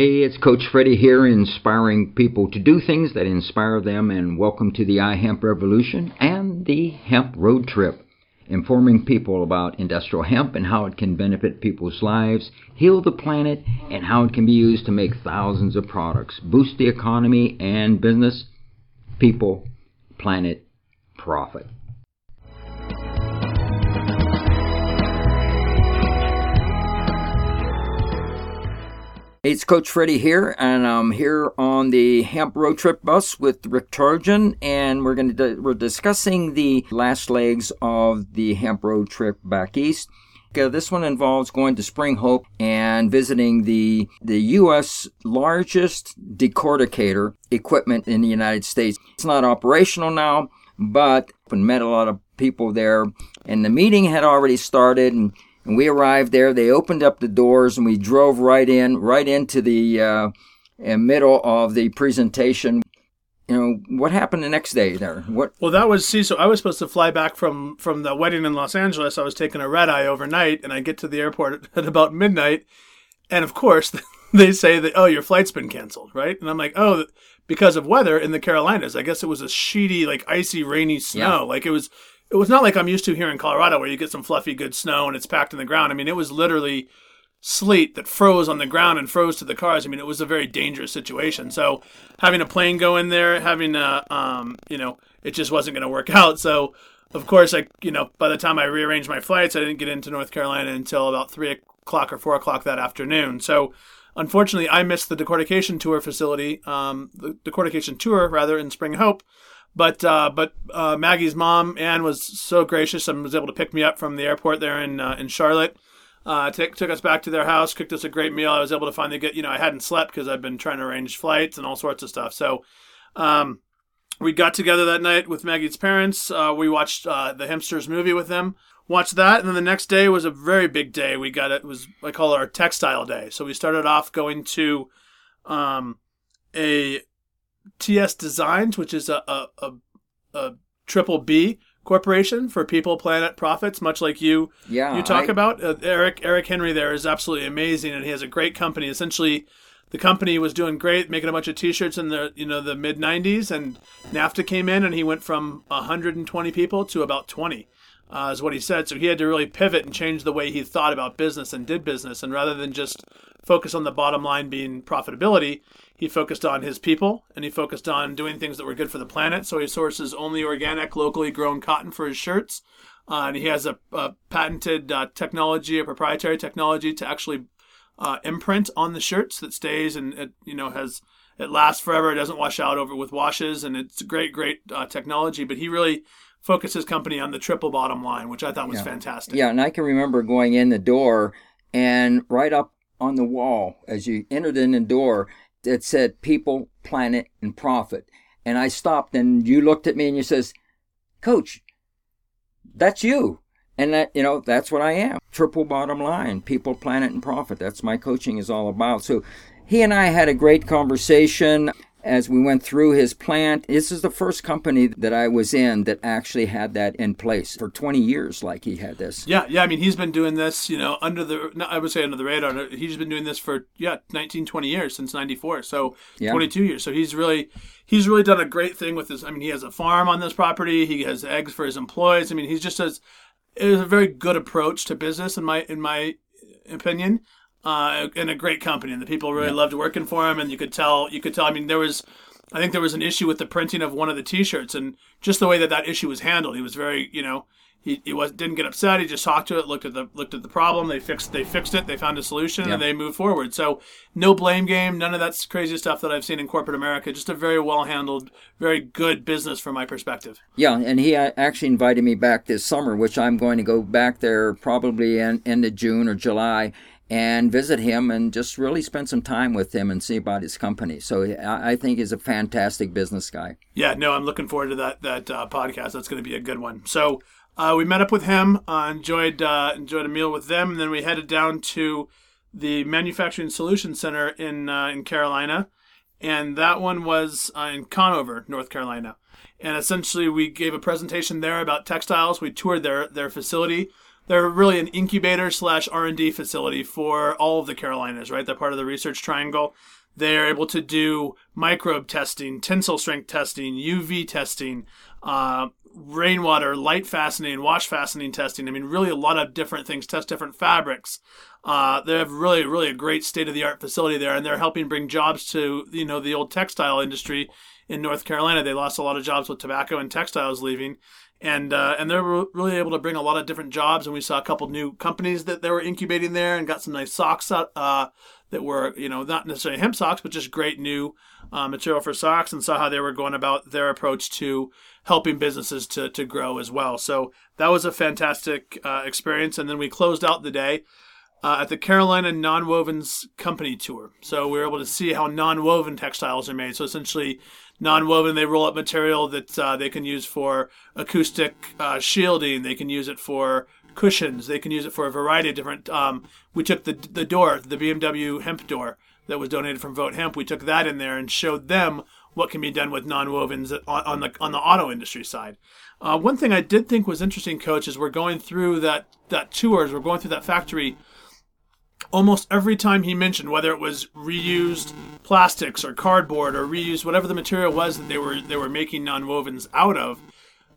Hey, it's Coach Freddie here, inspiring people to do things that inspire them, and welcome to the iHemp Revolution and the Hemp Road Trip, informing people about industrial hemp and how it can benefit people's lives, heal the planet, and how it can be used to make thousands of products, boost the economy and business, people, planet, profit. It's Coach Freddie here, and I'm here on the Hemp Road Trip bus with Rick Trojan, and we're going to we're discussing the last legs of the Hemp Road Trip back east. Uh, this one involves going to Spring Hope and visiting the the U.S. largest decorticator equipment in the United States. It's not operational now, but we met a lot of people there, and the meeting had already started, and and we arrived there. They opened up the doors and we drove right in, right into the uh, middle of the presentation. You know what happened the next day there? What? Well, that was see. So I was supposed to fly back from from the wedding in Los Angeles. I was taking a red eye overnight, and I get to the airport at about midnight, and of course they say that oh your flight's been canceled, right? And I'm like oh because of weather in the Carolinas. I guess it was a sheety, like icy, rainy snow. Yeah. Like it was it was not like I'm used to here in Colorado where you get some fluffy good snow and it's packed in the ground. I mean, it was literally sleet that froze on the ground and froze to the cars. I mean, it was a very dangerous situation. So having a plane go in there, having a, um, you know, it just wasn't going to work out. So of course, I, you know, by the time I rearranged my flights, I didn't get into North Carolina until about three o'clock or four o'clock that afternoon. So unfortunately, I missed the decortication tour facility, um, the decortication tour rather in Spring Hope. But uh, but uh, Maggie's mom Anne was so gracious and was able to pick me up from the airport there in uh, in Charlotte. Uh, took took us back to their house, cooked us a great meal. I was able to finally get you know I hadn't slept because I've been trying to arrange flights and all sorts of stuff. So um, we got together that night with Maggie's parents. Uh, we watched uh, the Hempsters movie with them. Watched that, and then the next day was a very big day. We got it was I call it our textile day. So we started off going to um, a TS Designs, which is a, a, a, a triple B corporation for people, planet, profits, much like you yeah, you talk I... about. Uh, Eric Eric Henry there is absolutely amazing, and he has a great company. Essentially, the company was doing great, making a bunch of T-shirts in the you know the mid '90s, and NAFTA came in, and he went from 120 people to about 20. Uh, is what he said. So he had to really pivot and change the way he thought about business and did business. And rather than just focus on the bottom line being profitability, he focused on his people and he focused on doing things that were good for the planet. So he sources only organic, locally grown cotton for his shirts. Uh, and he has a, a patented uh, technology, a proprietary technology to actually uh, imprint on the shirts that stays and it, you know has it lasts forever. It doesn't wash out over with washes, and it's great, great uh, technology. But he really focused his company on the triple bottom line, which I thought was yeah. fantastic. Yeah, and I can remember going in the door and right up on the wall as you entered in the door it said people, planet, and profit. And I stopped and you looked at me and you says, Coach, that's you. And that, you know, that's what I am. Triple bottom line, people, planet, and profit. That's my coaching is all about. So he and I had a great conversation as we went through his plant. This is the first company that I was in that actually had that in place for 20 years, like he had this. Yeah, yeah. I mean, he's been doing this, you know, under the, I would say under the radar. He's been doing this for, yeah, 19, 20 years since 94. So yeah. 22 years. So he's really, he's really done a great thing with this. I mean, he has a farm on this property. He has eggs for his employees. I mean, he's just as, it is a very good approach to business in my, in my opinion uh, in a great company, and the people really yeah. loved working for him. And you could tell, you could tell. I mean, there was, I think there was an issue with the printing of one of the T-shirts, and just the way that that issue was handled, he was very, you know, he, he was didn't get upset. He just talked to it, looked at the looked at the problem. They fixed they fixed it. They found a solution, yeah. and they moved forward. So no blame game, none of that crazy stuff that I've seen in corporate America. Just a very well handled, very good business from my perspective. Yeah, and he actually invited me back this summer, which I'm going to go back there probably in end of June or July and visit him and just really spend some time with him and see about his company. So I think he's a fantastic business guy. Yeah, no, I'm looking forward to that that uh, podcast. That's going to be a good one. So uh, we met up with him, uh, enjoyed uh, enjoyed a meal with them, and then we headed down to the Manufacturing Solutions Center in uh, in Carolina, and that one was uh, in Conover, North Carolina. And essentially, we gave a presentation there about textiles. We toured their their facility they're really an incubator slash R and D facility for all of the Carolinas. Right, they're part of the Research Triangle. They're able to do microbe testing, tensile strength testing, UV testing, uh, rainwater, light fastening, wash fastening testing. I mean, really a lot of different things, test different fabrics. Uh, they have really, really a great state of the art facility there, and they're helping bring jobs to, you know, the old textile industry in North Carolina. They lost a lot of jobs with tobacco and textiles leaving. And uh, and they're really able to bring a lot of different jobs, and we saw a couple new companies that they were incubating there, and got some nice socks uh, that were you know not necessarily hemp socks, but just great new uh, material for socks, and saw how they were going about their approach to helping businesses to to grow as well. So that was a fantastic uh, experience, and then we closed out the day uh, at the Carolina Nonwovens Company Tour. So we were able to see how non-woven textiles are made. So essentially, non-woven, they roll up material that uh, they can use for acoustic uh, shielding. They can use it for cushions. They can use it for a variety of different. Um, we took the the door, the BMW hemp door that was donated from Vote Hemp. We took that in there and showed them what can be done with non-wovens on, on the on the auto industry side. Uh, one thing I did think was interesting, Coach, is we're going through that that tours. We're going through that factory almost every time he mentioned whether it was reused plastics or cardboard or reused whatever the material was that they were they were making nonwovens out of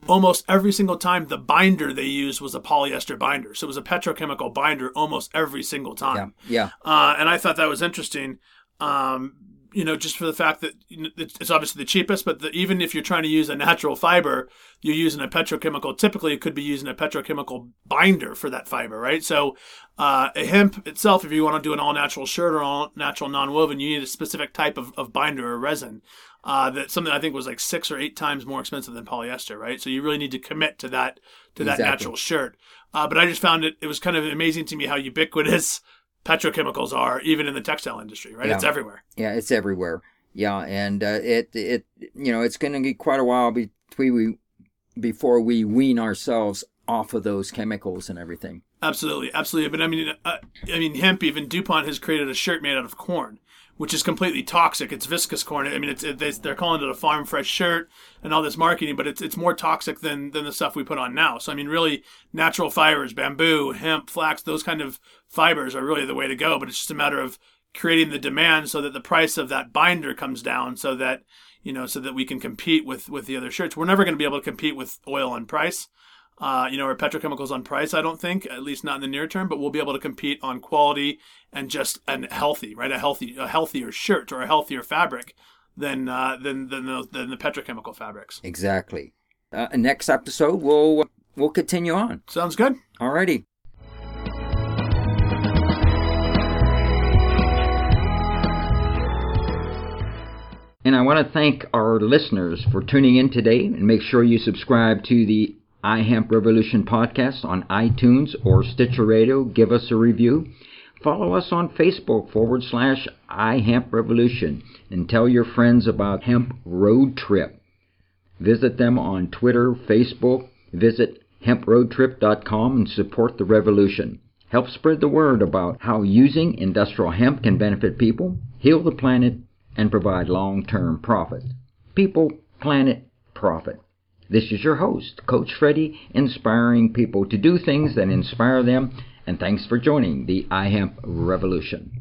almost every single time the binder they used was a polyester binder so it was a petrochemical binder almost every single time yeah, yeah. Uh, and i thought that was interesting um, you know, just for the fact that it's obviously the cheapest, but the, even if you're trying to use a natural fiber, you're using a petrochemical. Typically, it could be using a petrochemical binder for that fiber, right? So, uh, a hemp itself, if you want to do an all natural shirt or all natural non-woven, you need a specific type of, of binder or resin. Uh, that something I think was like six or eight times more expensive than polyester, right? So you really need to commit to that to that exactly. natural shirt. Uh, but I just found it it was kind of amazing to me how ubiquitous petrochemicals are, even in the textile industry, right? Yeah. It's everywhere. Yeah, it's everywhere. Yeah, and uh, it it you know it's going to be quite a while between we before we wean ourselves off of those chemicals and everything. Absolutely, absolutely. But I mean, uh, I mean, hemp. Even Dupont has created a shirt made out of corn which is completely toxic. It's viscous corn. I mean, it's it, they're calling it a farm fresh shirt and all this marketing, but it's it's more toxic than than the stuff we put on now. So I mean, really, natural fibers, bamboo, hemp, flax, those kind of fibers are really the way to go. But it's just a matter of creating the demand so that the price of that binder comes down, so that you know, so that we can compete with with the other shirts. We're never going to be able to compete with oil and price uh, you know, or petrochemicals on price. I don't think, at least not in the near term, but we'll be able to compete on quality and just and healthy, right? A healthy, a healthier shirt or a healthier fabric than uh, than than the, than the petrochemical fabrics. Exactly. Uh, next episode, we'll we'll continue on. Sounds good. Alrighty. And I want to thank our listeners for tuning in today and make sure you subscribe to the iHemp Revolution podcast on iTunes or Stitcher Radio. Give us a review. Follow us on Facebook forward slash iHemp Revolution and tell your friends about Hemp Road Trip. Visit them on Twitter, Facebook. Visit hemproadtrip.com and support the revolution. Help spread the word about how using industrial hemp can benefit people, heal the planet, and provide long term profit. People, planet, profit. This is your host, Coach Freddie, inspiring people to do things that inspire them. And thanks for joining the iHemp Revolution.